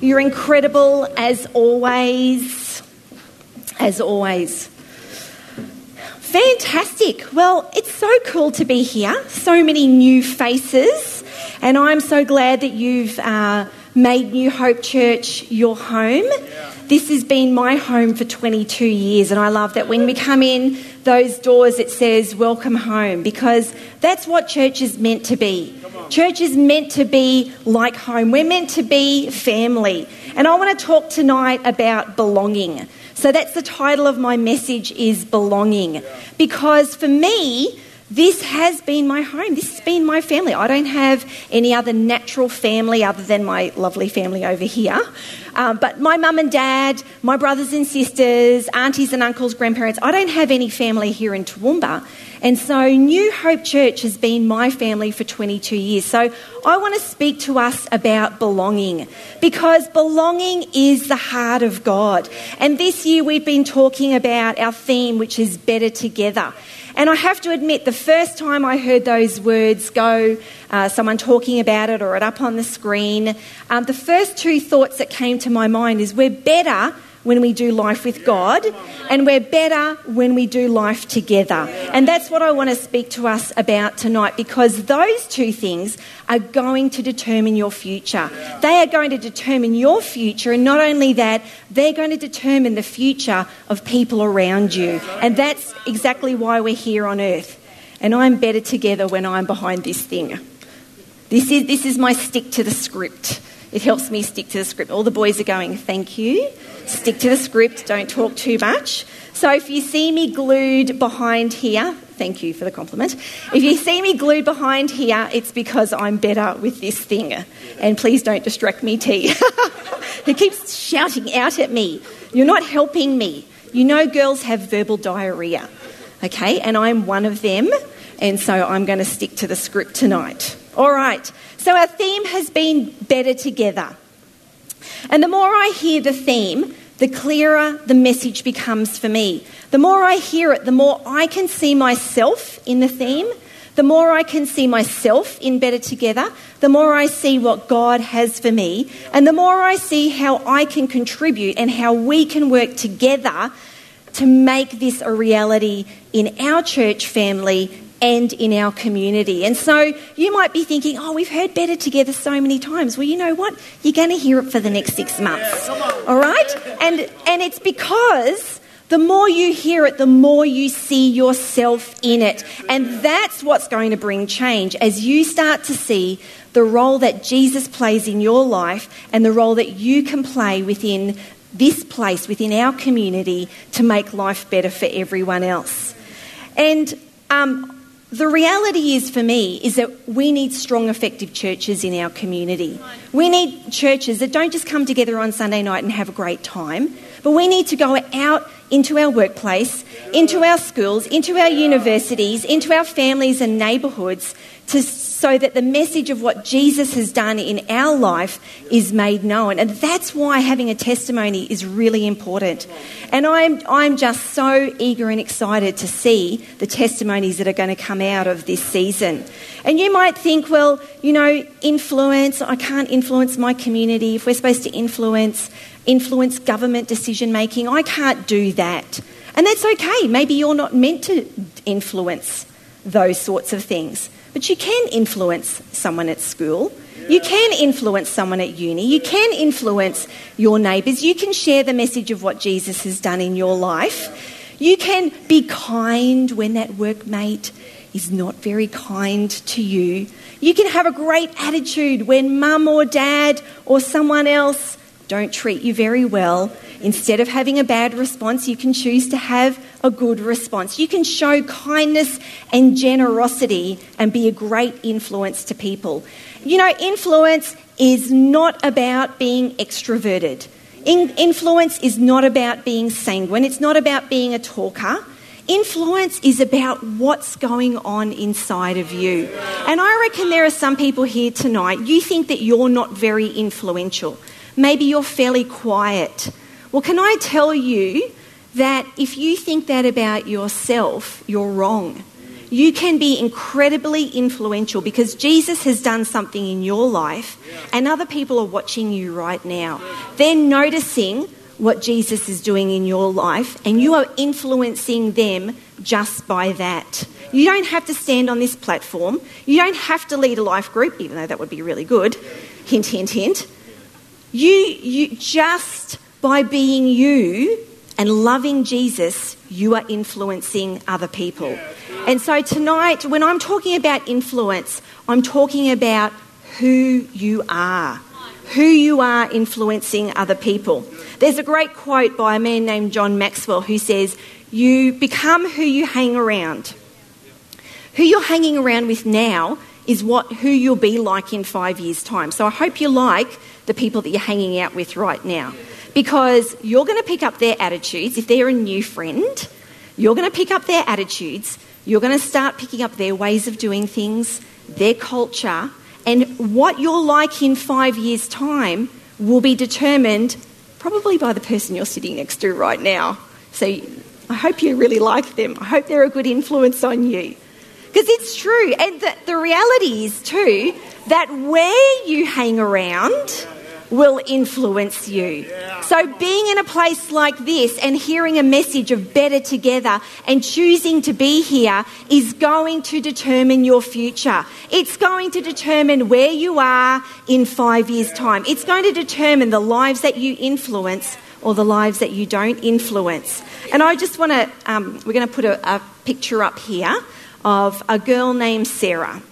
You're incredible as always. As always. Fantastic. Well, it's so cool to be here. So many new faces. And I'm so glad that you've uh, made New Hope Church your home. This has been my home for 22 years, and I love that when we come in those doors, it says, Welcome home, because that's what church is meant to be. Church is meant to be like home. We're meant to be family. And I want to talk tonight about belonging. So that's the title of my message is belonging. Because for me, this has been my home. This has been my family. I don't have any other natural family other than my lovely family over here. Um, but my mum and dad, my brothers and sisters, aunties and uncles, grandparents, I don't have any family here in Toowoomba. And so New Hope Church has been my family for 22 years. So I want to speak to us about belonging because belonging is the heart of God. And this year we've been talking about our theme, which is better together. And I have to admit, the first time I heard those words go, uh, someone talking about it or it up on the screen, um, the first two thoughts that came to my mind is we're better when we do life with God, and we're better when we do life together. And that's what I want to speak to us about tonight because those two things are going to determine your future. They are going to determine your future, and not only that, they're going to determine the future of people around you. And that's exactly why we're here on earth. And I'm better together when I'm behind this thing. This is, this is my stick to the script. It helps me stick to the script. All the boys are going, thank you. Stick to the script, don't talk too much. So if you see me glued behind here, thank you for the compliment. If you see me glued behind here, it's because I'm better with this thing. And please don't distract me, T. he keeps shouting out at me. You're not helping me. You know, girls have verbal diarrhea, okay? And I'm one of them. And so I'm going to stick to the script tonight. All right. So our theme has been better together. And the more I hear the theme, the clearer the message becomes for me. The more I hear it, the more I can see myself in the theme. The more I can see myself in Better Together, the more I see what God has for me, and the more I see how I can contribute and how we can work together to make this a reality in our church family and in our community. And so you might be thinking, oh, we've heard better together so many times. Well, you know what? You're going to hear it for the next six months. All right? And, and it's because the more you hear it, the more you see yourself in it. And that's what's going to bring change as you start to see the role that Jesus plays in your life and the role that you can play within this place, within our community, to make life better for everyone else. And um, the reality is for me is that we need strong, effective churches in our community. We need churches that don't just come together on Sunday night and have a great time, but we need to go out into our workplace, into our schools, into our universities, into our families and neighbourhoods to so that the message of what Jesus has done in our life is made known. And that's why having a testimony is really important. And I'm, I'm just so eager and excited to see the testimonies that are going to come out of this season. And you might think, well, you know, influence, I can't influence my community. If we're supposed to influence, influence government decision making, I can't do that. And that's okay. Maybe you're not meant to influence those sorts of things. But you can influence someone at school. You can influence someone at uni. You can influence your neighbours. You can share the message of what Jesus has done in your life. You can be kind when that workmate is not very kind to you. You can have a great attitude when mum or dad or someone else don't treat you very well. Instead of having a bad response, you can choose to have a good response. You can show kindness and generosity and be a great influence to people. You know, influence is not about being extroverted. In- influence is not about being sanguine. It's not about being a talker. Influence is about what's going on inside of you. And I reckon there are some people here tonight, you think that you're not very influential. Maybe you're fairly quiet. Well, can I tell you that if you think that about yourself, you're wrong. you can be incredibly influential because Jesus has done something in your life and other people are watching you right now. They're noticing what Jesus is doing in your life and you are influencing them just by that. You don't have to stand on this platform. You don't have to lead a life group, even though that would be really good. Hint, hint, hint. You, you just by being you and loving Jesus, you are influencing other people. And so tonight, when I'm talking about influence, I'm talking about who you are, who you are influencing other people. There's a great quote by a man named John Maxwell who says, You become who you hang around. Who you're hanging around with now is what who you'll be like in five years' time. So I hope you like the people that you're hanging out with right now because you're going to pick up their attitudes. If they're a new friend, you're going to pick up their attitudes. You're going to start picking up their ways of doing things, their culture, and what you're like in five years' time will be determined probably by the person you're sitting next to right now. So I hope you really like them. I hope they're a good influence on you. Because it's true. And the, the reality is, too, that where you hang around will influence you. So, being in a place like this and hearing a message of better together and choosing to be here is going to determine your future. It's going to determine where you are in five years' time. It's going to determine the lives that you influence or the lives that you don't influence. And I just want to, um, we're going to put a, a picture up here of a girl named Sarah.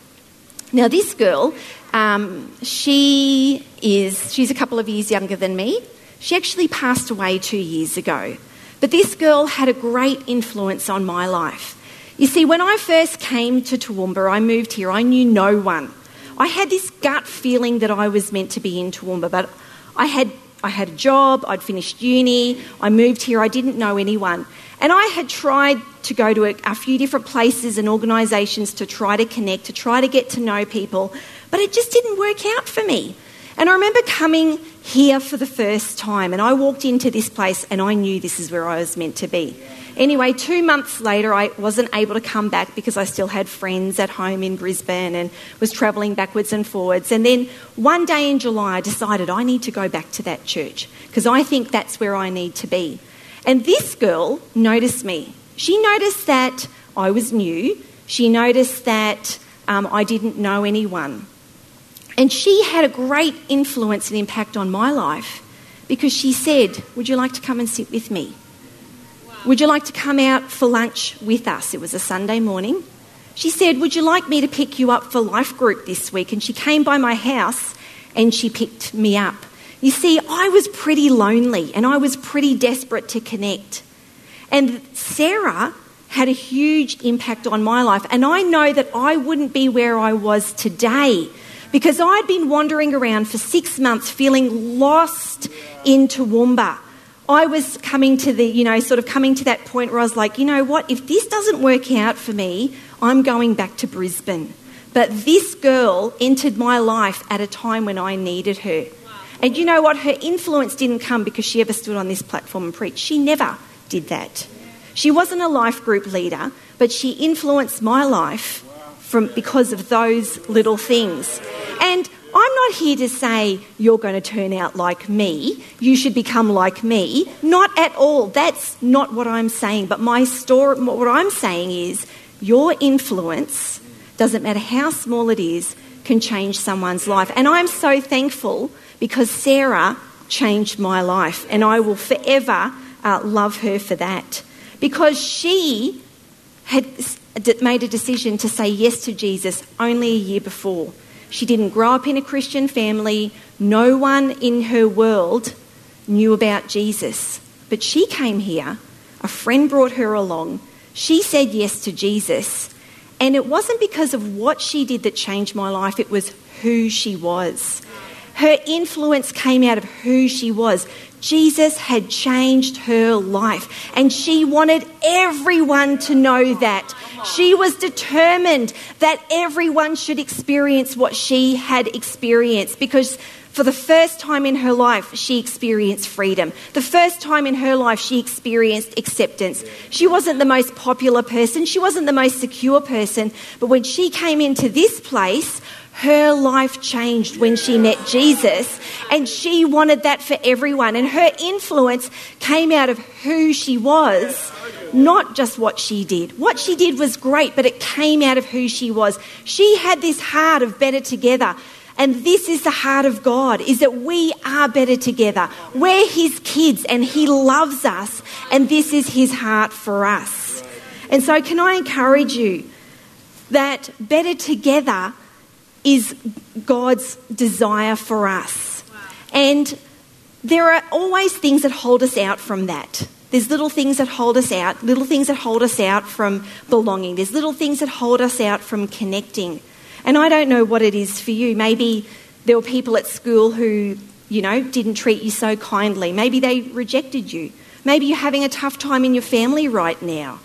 Now, this girl um, she is, she's a couple of years younger than me. She actually passed away two years ago. But this girl had a great influence on my life. You see, when I first came to Toowoomba, I moved here, I knew no one. I had this gut feeling that I was meant to be in Toowoomba, but I had, I had a job, I'd finished uni, I moved here, I didn't know anyone. And I had tried to go to a, a few different places and organisations to try to connect, to try to get to know people, but it just didn't work out for me. And I remember coming here for the first time, and I walked into this place and I knew this is where I was meant to be. Anyway, two months later, I wasn't able to come back because I still had friends at home in Brisbane and was travelling backwards and forwards. And then one day in July, I decided I need to go back to that church because I think that's where I need to be. And this girl noticed me. She noticed that I was new, she noticed that um, I didn't know anyone. And she had a great influence and impact on my life because she said, Would you like to come and sit with me? Would you like to come out for lunch with us? It was a Sunday morning. She said, Would you like me to pick you up for life group this week? And she came by my house and she picked me up. You see, I was pretty lonely and I was pretty desperate to connect. And Sarah had a huge impact on my life. And I know that I wouldn't be where I was today because I'd been wandering around for six months feeling lost in Toowoomba. I was coming to the, you know, sort of coming to that point where I was like, you know what, if this doesn't work out for me, I'm going back to Brisbane. But this girl entered my life at a time when I needed her. And you know what? Her influence didn't come because she ever stood on this platform and preached. She never did that. She wasn't a life group leader, but she influenced my life from, because of those little things. And I'm not here to say you're going to turn out like me, you should become like me. Not at all. That's not what I'm saying. But my story, what I'm saying is your influence, doesn't matter how small it is, can change someone's life. And I'm so thankful because Sarah changed my life, and I will forever uh, love her for that. Because she had made a decision to say yes to Jesus only a year before. She didn't grow up in a Christian family. No one in her world knew about Jesus. But she came here. A friend brought her along. She said yes to Jesus. And it wasn't because of what she did that changed my life, it was who she was. Her influence came out of who she was. Jesus had changed her life, and she wanted everyone to know that. She was determined that everyone should experience what she had experienced because for the first time in her life, she experienced freedom. The first time in her life, she experienced acceptance. She wasn't the most popular person, she wasn't the most secure person, but when she came into this place, her life changed when she met Jesus, and she wanted that for everyone. And her influence came out of who she was, not just what she did. What she did was great, but it came out of who she was. She had this heart of better together. And this is the heart of God is that we are better together. We're his kids and he loves us and this is his heart for us. And so can I encourage you that better together is God's desire for us. And there are always things that hold us out from that. There's little things that hold us out, little things that hold us out from belonging. There's little things that hold us out from connecting. And I don't know what it is for you. Maybe there were people at school who, you know, didn't treat you so kindly. Maybe they rejected you. Maybe you're having a tough time in your family right now.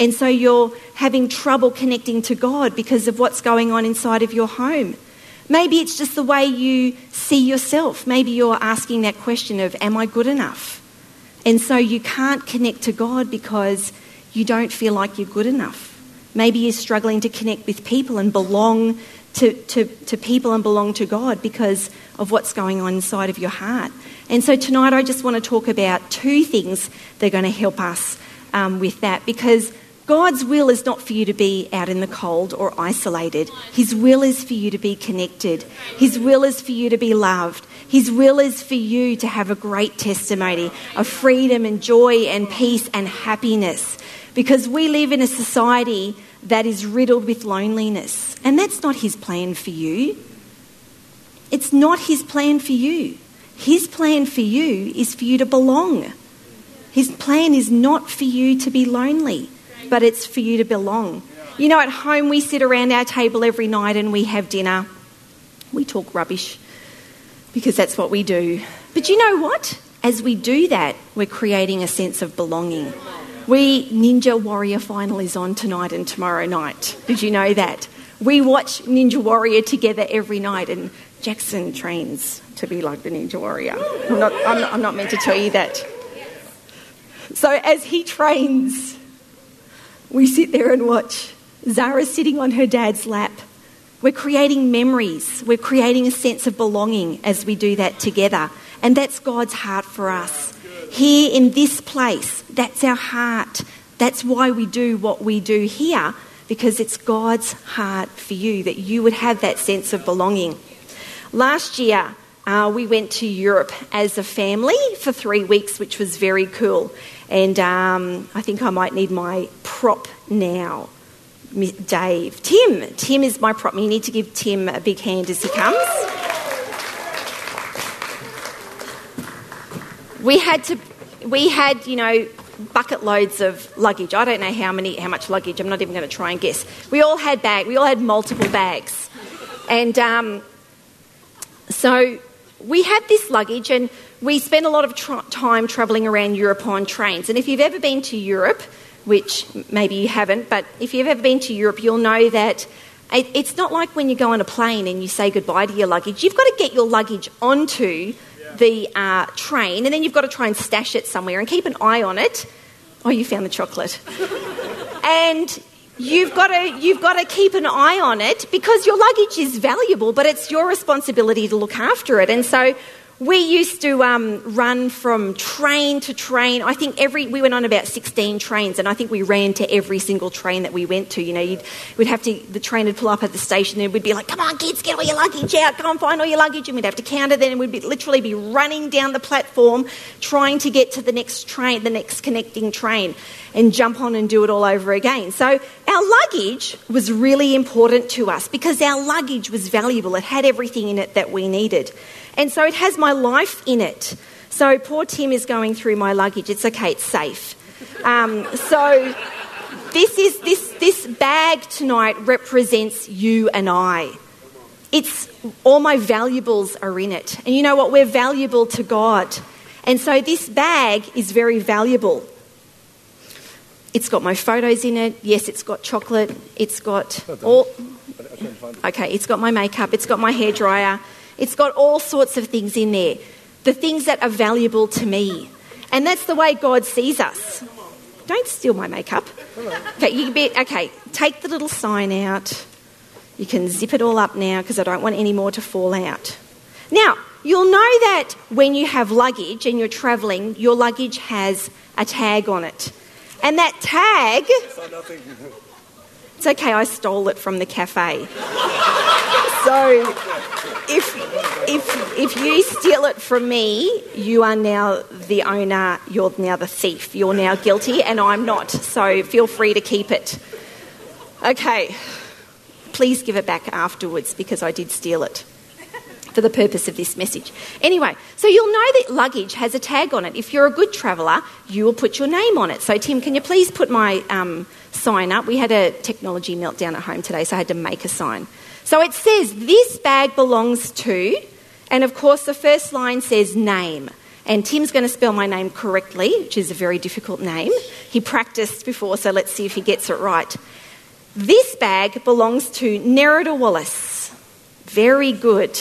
And so you're having trouble connecting to God because of what's going on inside of your home. Maybe it's just the way you see yourself. Maybe you're asking that question of, Am I good enough? And so you can't connect to God because you don't feel like you're good enough. Maybe you're struggling to connect with people and belong to, to, to people and belong to God because of what's going on inside of your heart. And so tonight I just want to talk about two things that are going to help us um, with that because God's will is not for you to be out in the cold or isolated. His will is for you to be connected. His will is for you to be loved. His will is for you to have a great testimony of freedom and joy and peace and happiness because we live in a society that is riddled with loneliness. And that's not His plan for you. It's not His plan for you. His plan for you is for you to belong. His plan is not for you to be lonely, but it's for you to belong. You know, at home we sit around our table every night and we have dinner. We talk rubbish because that's what we do. But you know what? As we do that, we're creating a sense of belonging. We Ninja Warrior final is on tonight and tomorrow night. Did you know that? We watch Ninja Warrior together every night, and Jackson trains to be like the Ninja Warrior. I'm not, I'm not, I'm not meant to tell you that. So as he trains, we sit there and watch. Zara sitting on her dad's lap. We're creating memories. We're creating a sense of belonging as we do that together. And that's God's heart for us here in this place. That's our heart. That's why we do what we do here, because it's God's heart for you, that you would have that sense of belonging. Last year, uh, we went to Europe as a family for three weeks, which was very cool. And um, I think I might need my prop now. Dave. Tim. Tim is my prop. You need to give Tim a big hand as he comes. we had to, we had, you know, bucket loads of luggage. I don't know how many, how much luggage. I'm not even going to try and guess. We all had bag. We all had multiple bags, and um, so we had this luggage, and we spent a lot of tra- time travelling around Europe on trains. And if you've ever been to Europe, which maybe you haven't, but if you've ever been to Europe, you'll know that it's not like when you go on a plane and you say goodbye to your luggage. You've got to get your luggage onto the uh, train, and then you've got to try and stash it somewhere and keep an eye on it. Oh, you found the chocolate. and you've got to you've got to keep an eye on it because your luggage is valuable, but it's your responsibility to look after it. And so we used to um, run from train to train. I think every we went on about sixteen trains, and I think we ran to every single train that we went to. You know, you'd, we'd have to the train would pull up at the station, and we'd be like, "Come on, kids, get all your luggage out. Go and find all your luggage." And we'd have to count it. Then we'd be, literally be running down the platform, trying to get to the next train, the next connecting train, and jump on and do it all over again. So our luggage was really important to us because our luggage was valuable. It had everything in it that we needed. And so it has my life in it. So poor Tim is going through my luggage. It's okay, it's safe. Um, so this is this this bag tonight represents you and I. It's all my valuables are in it. And you know what? We're valuable to God. And so this bag is very valuable. It's got my photos in it. Yes, it's got chocolate. It's got all. Okay, it's got my makeup. It's got my hairdryer. It's got all sorts of things in there, the things that are valuable to me. And that's the way God sees us. Don't steal my makeup. Okay, you be, okay, take the little sign out. You can zip it all up now because I don't want any more to fall out. Now, you'll know that when you have luggage and you're travelling, your luggage has a tag on it. And that tag. It's okay, I stole it from the cafe. so if, if, if you steal it from me, you are now the owner, you're now the thief. You're now guilty, and I'm not. So feel free to keep it. Okay, please give it back afterwards because I did steal it for the purpose of this message. Anyway, so you'll know that luggage has a tag on it. If you're a good traveller, you will put your name on it. So, Tim, can you please put my um, sign up? We had a technology meltdown at home today, so I had to make a sign. So it says, This bag belongs to, and of course, the first line says name. And Tim's going to spell my name correctly, which is a very difficult name. He practiced before, so let's see if he gets it right. This bag belongs to Nerida Wallace. Very good.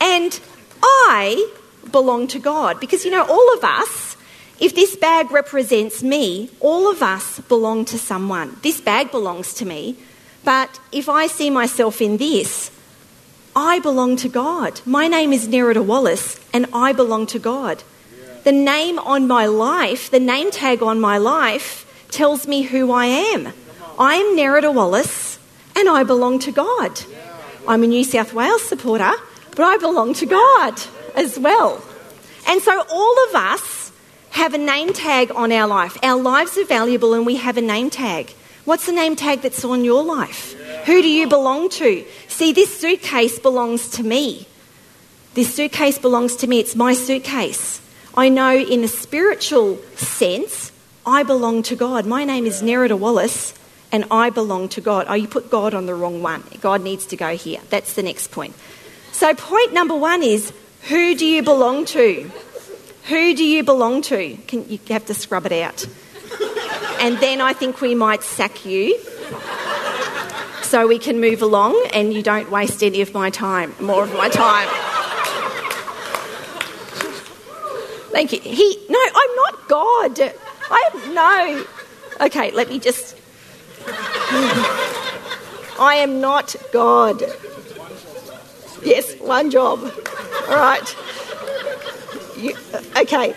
And I belong to God. Because, you know, all of us, if this bag represents me, all of us belong to someone. This bag belongs to me. But if I see myself in this, I belong to God. My name is Nerida Wallace, and I belong to God. The name on my life, the name tag on my life, tells me who I am. I am Nerida Wallace, and I belong to God. I'm a New South Wales supporter, but I belong to God as well. And so all of us have a name tag on our life. Our lives are valuable and we have a name tag. What's the name tag that's on your life? Who do you belong to? See, this suitcase belongs to me. This suitcase belongs to me. It's my suitcase. I know in a spiritual sense, I belong to God. My name is Nerida Wallace and I belong to God. Oh, you put God on the wrong one. God needs to go here. That's the next point. So, point number one is who do you belong to? Who do you belong to? Can, you have to scrub it out. And then I think we might sack you so we can move along and you don't waste any of my time, more of my time. Thank you. He, no, I'm not God. I no. Okay, let me just. I am not God. Yes, one job. All right. You, okay.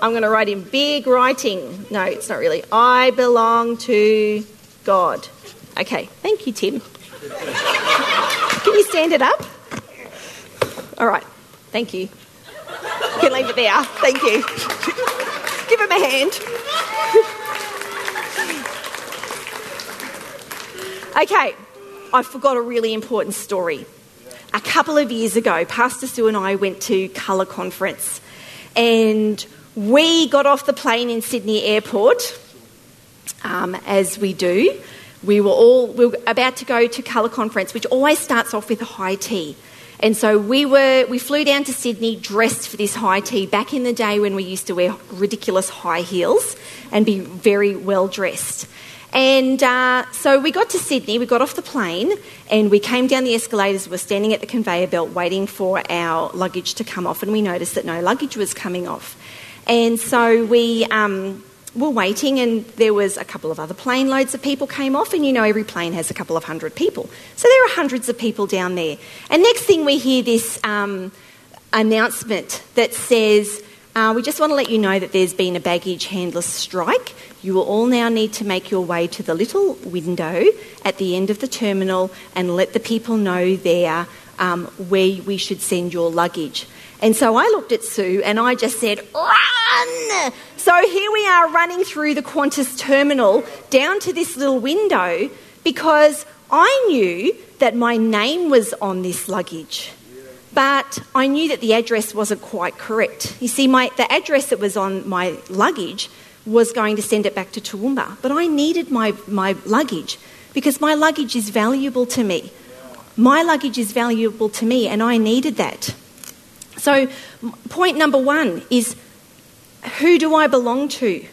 I'm going to write in big writing. No, it's not really. I belong to God. Okay. Thank you, Tim. Can you stand it up? All right. Thank you. You can leave it there. Thank you. Give him a hand. okay. I forgot a really important story a couple of years ago, Pastor Sue and I went to Colour Conference and we got off the plane in Sydney Airport, um, as we do. We were all we were about to go to Colour Conference, which always starts off with a high tea. And so we were we flew down to Sydney dressed for this high tea back in the day when we used to wear ridiculous high heels and be very well dressed. And uh, so we got to Sydney, we got off the plane, and we came down the escalators. We were standing at the conveyor belt waiting for our luggage to come off, and we noticed that no luggage was coming off. And so we um, were waiting, and there was a couple of other plane loads of people came off, and you know every plane has a couple of hundred people. So there are hundreds of people down there. And next thing we hear this um, announcement that says, uh, we just want to let you know that there's been a baggage handler strike. You will all now need to make your way to the little window at the end of the terminal and let the people know there um, where we should send your luggage. And so I looked at Sue and I just said, run! So here we are running through the Qantas terminal down to this little window because I knew that my name was on this luggage but I knew that the address wasn't quite correct. You see, my, the address that was on my luggage was going to send it back to Toowoomba, but I needed my, my luggage because my luggage is valuable to me. My luggage is valuable to me, and I needed that. So, point number one is who do I belong to?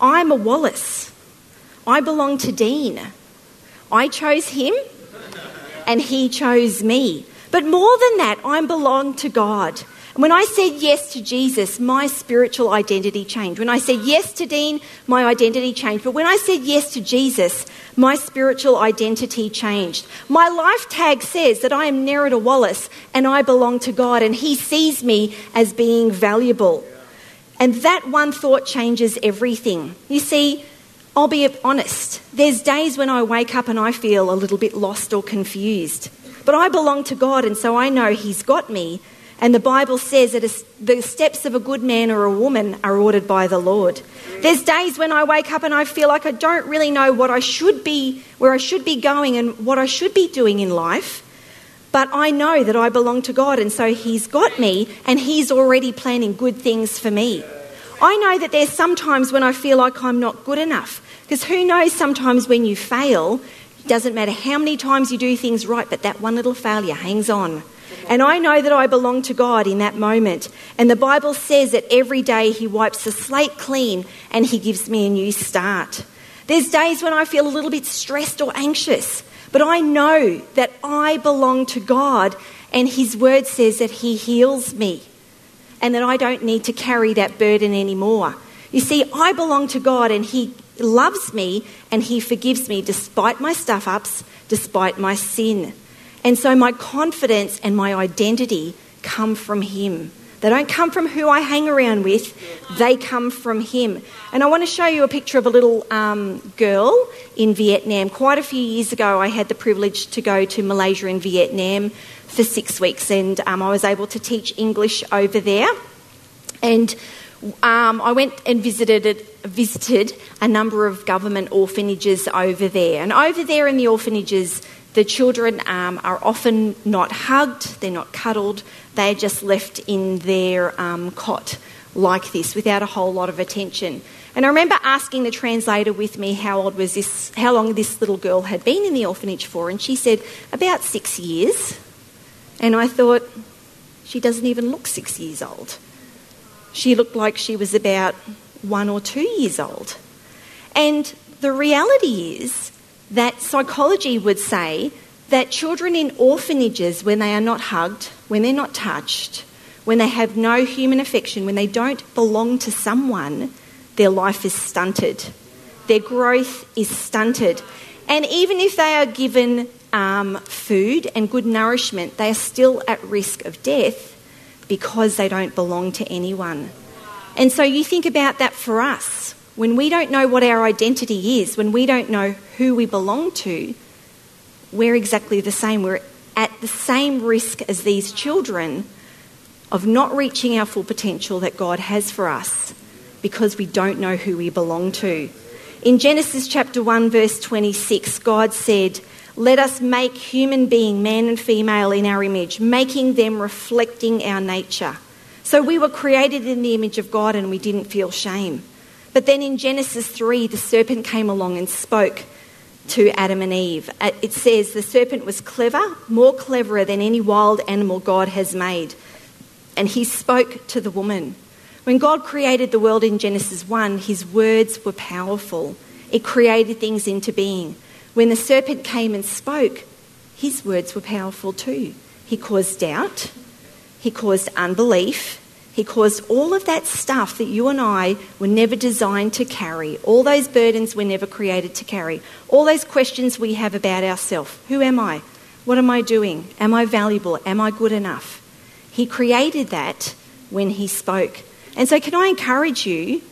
I'm a Wallace. I belong to Dean. I chose him, and he chose me. But more than that, I belong to God. And when I said yes to Jesus, my spiritual identity changed. When I said yes to Dean, my identity changed. But when I said yes to Jesus, my spiritual identity changed. My life tag says that I am Nerida Wallace and I belong to God, and He sees me as being valuable. And that one thought changes everything. You see, I'll be honest, there's days when I wake up and I feel a little bit lost or confused. But I belong to God, and so I know He's got me. And the Bible says that the steps of a good man or a woman are ordered by the Lord. There's days when I wake up and I feel like I don't really know what I should be, where I should be going, and what I should be doing in life. But I know that I belong to God, and so He's got me, and He's already planning good things for me. I know that there's sometimes when I feel like I'm not good enough, because who knows sometimes when you fail, doesn't matter how many times you do things right, but that one little failure hangs on. And I know that I belong to God in that moment. And the Bible says that every day He wipes the slate clean and He gives me a new start. There's days when I feel a little bit stressed or anxious, but I know that I belong to God and His word says that He heals me and that I don't need to carry that burden anymore. You see, I belong to God and He loves me and He forgives me despite my stuff ups, despite my sin. And so my confidence and my identity come from Him. They don't come from who I hang around with, they come from Him. And I want to show you a picture of a little um, girl in Vietnam. Quite a few years ago, I had the privilege to go to Malaysia and Vietnam for six weeks, and um, I was able to teach English over there. And um, I went and visited visited a number of government orphanages over there. And over there in the orphanages, the children um, are often not hugged, they're not cuddled, they're just left in their um, cot like this without a whole lot of attention. And I remember asking the translator with me how old was this, how long this little girl had been in the orphanage for, and she said about six years. And I thought, she doesn't even look six years old. She looked like she was about one or two years old. And the reality is that psychology would say that children in orphanages, when they are not hugged, when they're not touched, when they have no human affection, when they don't belong to someone, their life is stunted. Their growth is stunted. And even if they are given um, food and good nourishment, they are still at risk of death because they don't belong to anyone. And so you think about that for us. When we don't know what our identity is, when we don't know who we belong to, we're exactly the same. We're at the same risk as these children of not reaching our full potential that God has for us because we don't know who we belong to. In Genesis chapter 1, verse 26, God said, Let us make human being, man and female, in our image, making them reflecting our nature. So we were created in the image of God and we didn't feel shame. But then in Genesis 3, the serpent came along and spoke to Adam and Eve. Uh, it says the serpent was clever, more cleverer than any wild animal God has made. And he spoke to the woman. When God created the world in Genesis 1, his words were powerful. It created things into being. When the serpent came and spoke, his words were powerful too. He caused doubt, he caused unbelief, he caused all of that stuff that you and I were never designed to carry, all those burdens we're never created to carry, all those questions we have about ourselves. Who am I? What am I doing? Am I valuable? Am I good enough? He created that when He spoke. And so, can I encourage you?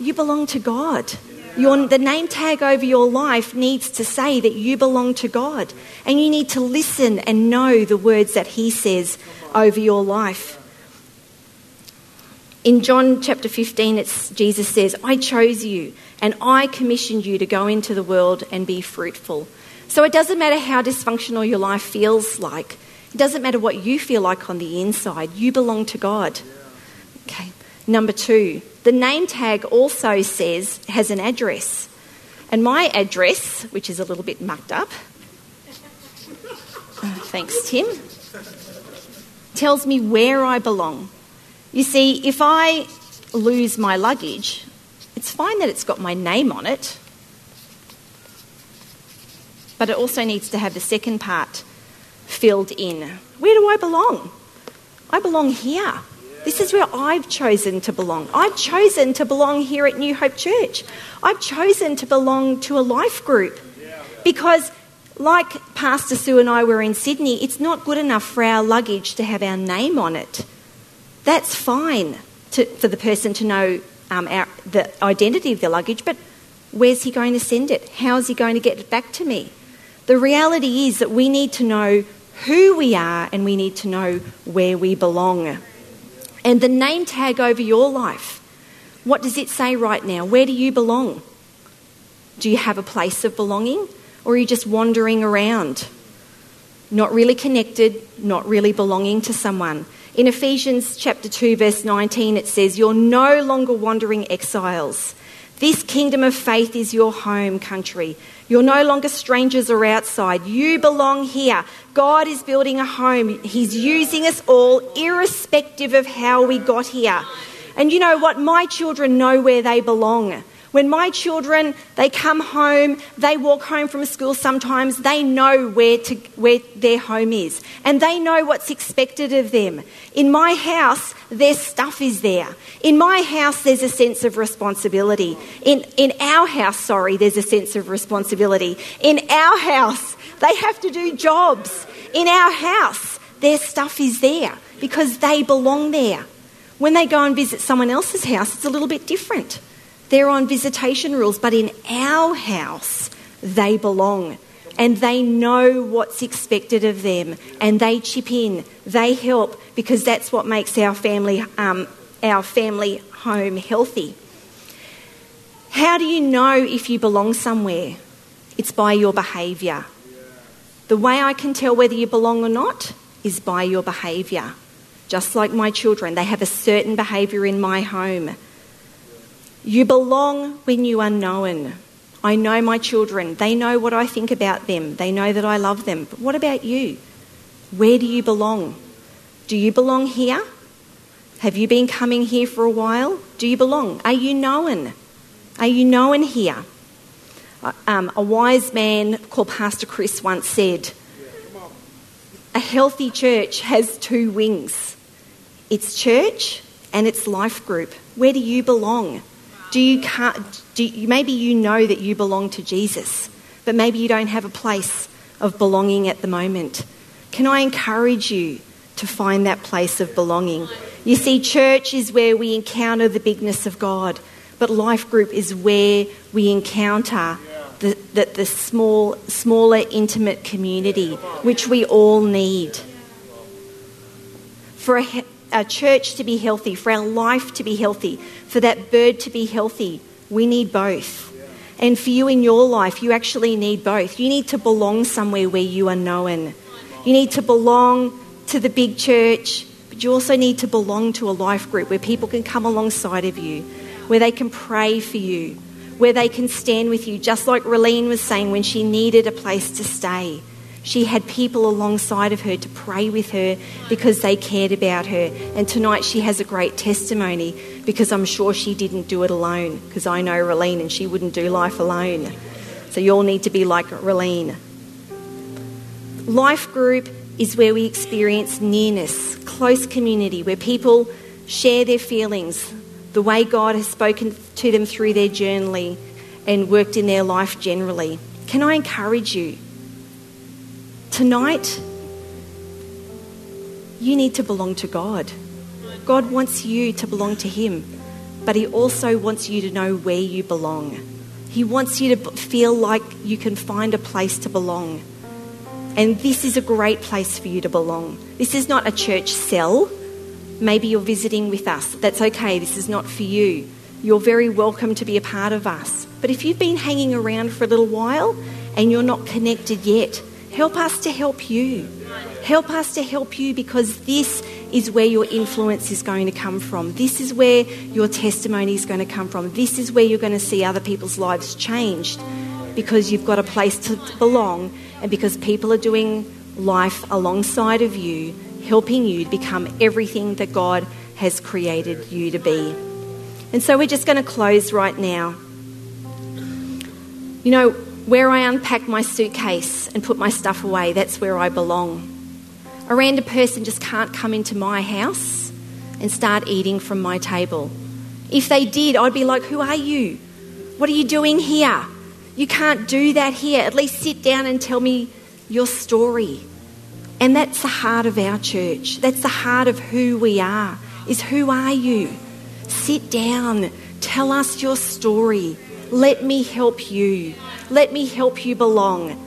You belong to God. Your, the name tag over your life needs to say that you belong to God. And you need to listen and know the words that He says over your life. In John chapter 15, it's, Jesus says, I chose you and I commissioned you to go into the world and be fruitful. So it doesn't matter how dysfunctional your life feels like, it doesn't matter what you feel like on the inside, you belong to God. Okay. Number two, the name tag also says, has an address. And my address, which is a little bit mucked up, uh, thanks, Tim, tells me where I belong. You see, if I lose my luggage, it's fine that it's got my name on it, but it also needs to have the second part filled in. Where do I belong? I belong here. This is where I've chosen to belong. I've chosen to belong here at New Hope Church. I've chosen to belong to a life group because, like Pastor Sue and I were in Sydney, it's not good enough for our luggage to have our name on it. That's fine to, for the person to know um, our, the identity of the luggage, but where's he going to send it? How's he going to get it back to me? The reality is that we need to know who we are and we need to know where we belong. And the name tag over your life, what does it say right now? Where do you belong? Do you have a place of belonging? Or are you just wandering around? Not really connected, not really belonging to someone. In Ephesians chapter 2 verse 19 it says you're no longer wandering exiles. This kingdom of faith is your home country. You're no longer strangers or outside. You belong here. God is building a home. He's using us all, irrespective of how we got here. And you know what? My children know where they belong. When my children, they come home, they walk home from school sometimes, they know where, to, where their home is. And they know what's expected of them. In my house, their stuff is there. In my house, there's a sense of responsibility. In, in our house, sorry, there's a sense of responsibility. In our house, they have to do jobs. In our house, their stuff is there because they belong there. When they go and visit someone else's house, it's a little bit different. They're on visitation rules, but in our house, they belong and they know what's expected of them and they chip in, they help because that's what makes our family, um, our family home healthy. How do you know if you belong somewhere? It's by your behaviour. The way I can tell whether you belong or not is by your behaviour. Just like my children, they have a certain behaviour in my home. You belong when you are known. I know my children. They know what I think about them. They know that I love them. But what about you? Where do you belong? Do you belong here? Have you been coming here for a while? Do you belong? Are you known? Are you known here? Uh, um, a wise man called Pastor Chris once said, A healthy church has two wings it's church and it's life group. Where do you belong? Do you, do you, maybe you know that you belong to Jesus, but maybe you don't have a place of belonging at the moment. Can I encourage you to find that place of belonging? You see, church is where we encounter the bigness of God, but life group is where we encounter the, the, the small, smaller, intimate community, which we all need. For a, a church to be healthy, for our life to be healthy, for that bird to be healthy, we need both. And for you in your life, you actually need both. You need to belong somewhere where you are known. You need to belong to the big church, but you also need to belong to a life group where people can come alongside of you, where they can pray for you, where they can stand with you, just like Raleen was saying when she needed a place to stay. She had people alongside of her to pray with her because they cared about her. And tonight she has a great testimony because I'm sure she didn't do it alone because I know Raleen and she wouldn't do life alone. So you all need to be like Raleen. Life group is where we experience nearness, close community, where people share their feelings, the way God has spoken to them through their journaling and worked in their life generally. Can I encourage you? Tonight, you need to belong to God. God wants you to belong to Him, but He also wants you to know where you belong. He wants you to feel like you can find a place to belong. And this is a great place for you to belong. This is not a church cell. Maybe you're visiting with us. That's okay. This is not for you. You're very welcome to be a part of us. But if you've been hanging around for a little while and you're not connected yet, Help us to help you. Help us to help you because this is where your influence is going to come from. This is where your testimony is going to come from. This is where you're going to see other people's lives changed because you've got a place to belong and because people are doing life alongside of you, helping you to become everything that God has created you to be. And so we're just going to close right now. You know, where I unpack my suitcase and put my stuff away, that's where I belong. A random person just can't come into my house and start eating from my table. If they did, I'd be like, Who are you? What are you doing here? You can't do that here. At least sit down and tell me your story. And that's the heart of our church. That's the heart of who we are. Is who are you? Sit down. Tell us your story. Let me help you. Let me help you belong.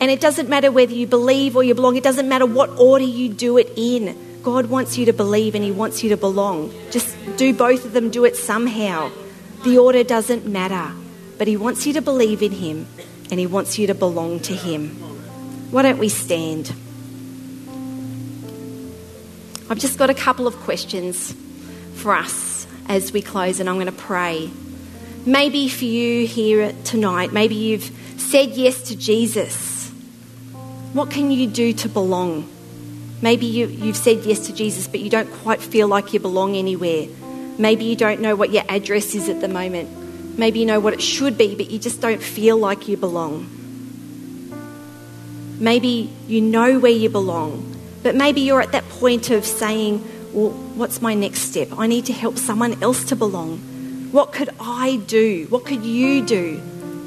And it doesn't matter whether you believe or you belong, it doesn't matter what order you do it in. God wants you to believe and He wants you to belong. Just do both of them, do it somehow. The order doesn't matter. But He wants you to believe in Him and He wants you to belong to Him. Why don't we stand? I've just got a couple of questions for us as we close, and I'm going to pray. Maybe for you here tonight, maybe you've said yes to Jesus. What can you do to belong? Maybe you, you've said yes to Jesus, but you don't quite feel like you belong anywhere. Maybe you don't know what your address is at the moment. Maybe you know what it should be, but you just don't feel like you belong. Maybe you know where you belong, but maybe you're at that point of saying, Well, what's my next step? I need to help someone else to belong. What could I do? What could you do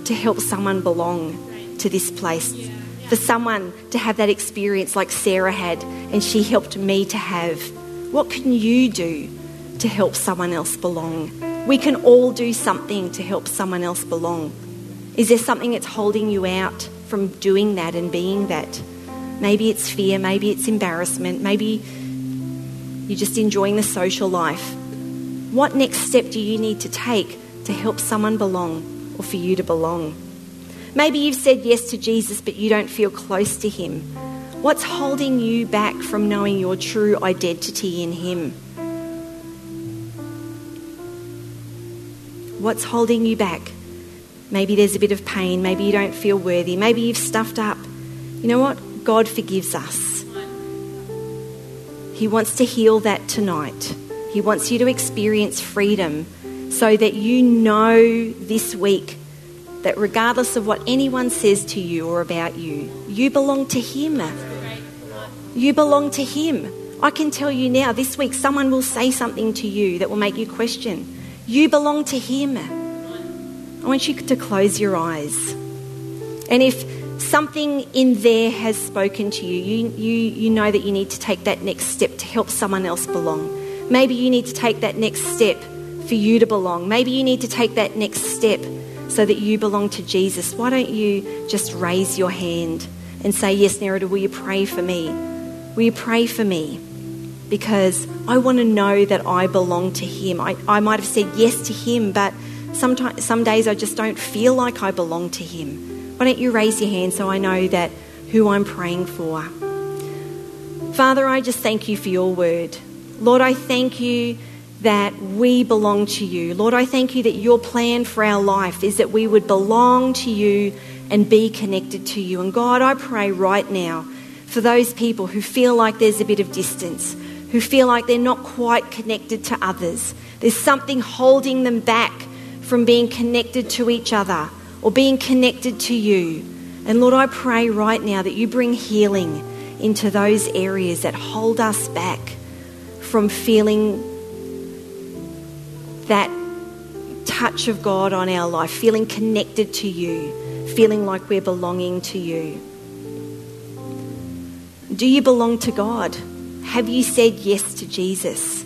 to help someone belong to this place? For someone to have that experience like Sarah had and she helped me to have. What can you do to help someone else belong? We can all do something to help someone else belong. Is there something that's holding you out from doing that and being that? Maybe it's fear, maybe it's embarrassment, maybe you're just enjoying the social life. What next step do you need to take to help someone belong or for you to belong? Maybe you've said yes to Jesus, but you don't feel close to Him. What's holding you back from knowing your true identity in Him? What's holding you back? Maybe there's a bit of pain. Maybe you don't feel worthy. Maybe you've stuffed up. You know what? God forgives us. He wants to heal that tonight. He wants you to experience freedom so that you know this week that regardless of what anyone says to you or about you, you belong to Him. You belong to Him. I can tell you now, this week, someone will say something to you that will make you question. You belong to Him. I want you to close your eyes. And if something in there has spoken to you, you, you, you know that you need to take that next step to help someone else belong. Maybe you need to take that next step for you to belong. Maybe you need to take that next step so that you belong to Jesus. Why don't you just raise your hand and say, Yes, Nerida, will you pray for me? Will you pray for me? Because I want to know that I belong to Him. I, I might have said yes to Him, but sometimes, some days I just don't feel like I belong to Him. Why don't you raise your hand so I know that who I'm praying for? Father, I just thank you for your word. Lord, I thank you that we belong to you. Lord, I thank you that your plan for our life is that we would belong to you and be connected to you. And God, I pray right now for those people who feel like there's a bit of distance, who feel like they're not quite connected to others. There's something holding them back from being connected to each other or being connected to you. And Lord, I pray right now that you bring healing into those areas that hold us back from feeling that touch of God on our life, feeling connected to you, feeling like we're belonging to you. Do you belong to God? Have you said yes to Jesus?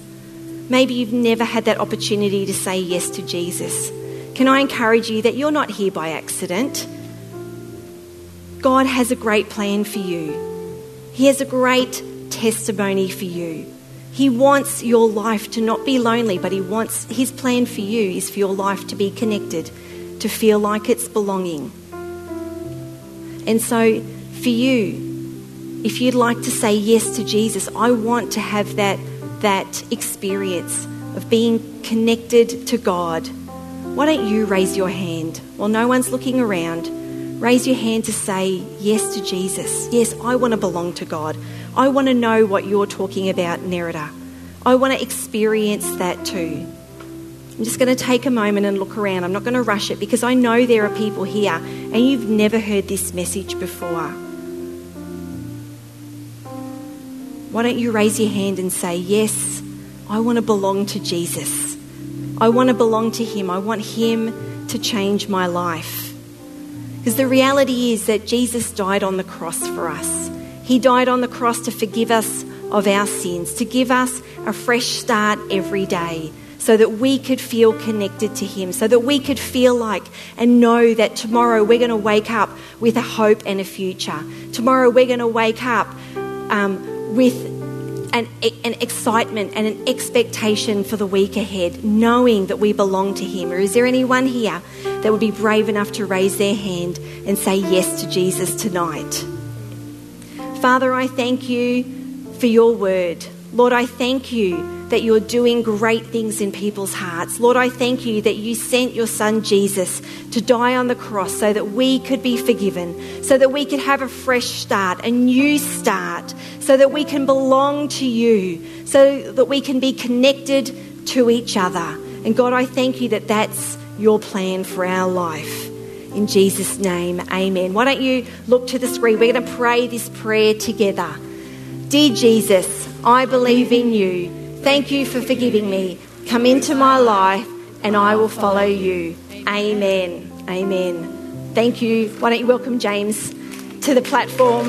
Maybe you've never had that opportunity to say yes to Jesus. Can I encourage you that you're not here by accident? God has a great plan for you. He has a great testimony for you. He wants your life to not be lonely, but He wants His plan for you is for your life to be connected, to feel like it's belonging. And so, for you, if you'd like to say yes to Jesus, I want to have that, that experience of being connected to God. Why don't you raise your hand while no one's looking around? Raise your hand to say yes to Jesus. Yes, I want to belong to God. I want to know what you're talking about, Nerida. I want to experience that too. I'm just going to take a moment and look around. I'm not going to rush it because I know there are people here and you've never heard this message before. Why don't you raise your hand and say, Yes, I want to belong to Jesus. I want to belong to Him. I want Him to change my life. Because the reality is that Jesus died on the cross for us. He died on the cross to forgive us of our sins, to give us a fresh start every day, so that we could feel connected to Him, so that we could feel like and know that tomorrow we're going to wake up with a hope and a future. Tomorrow we're going to wake up um, with an, an, excitement and an expectation for the week ahead, knowing that we belong to Him. Or is there anyone here that would be brave enough to raise their hand and say yes to Jesus tonight? Father, I thank you for your word. Lord, I thank you that you're doing great things in people's hearts. Lord, I thank you that you sent your son Jesus to die on the cross so that we could be forgiven, so that we could have a fresh start, a new start, so that we can belong to you, so that we can be connected to each other. And God, I thank you that that's your plan for our life. In Jesus' name, amen. Why don't you look to the screen? We're going to pray this prayer together. Dear Jesus, I believe in you. Thank you for forgiving me. Come into my life and I will follow you. Amen. Amen. Thank you. Why don't you welcome James to the platform?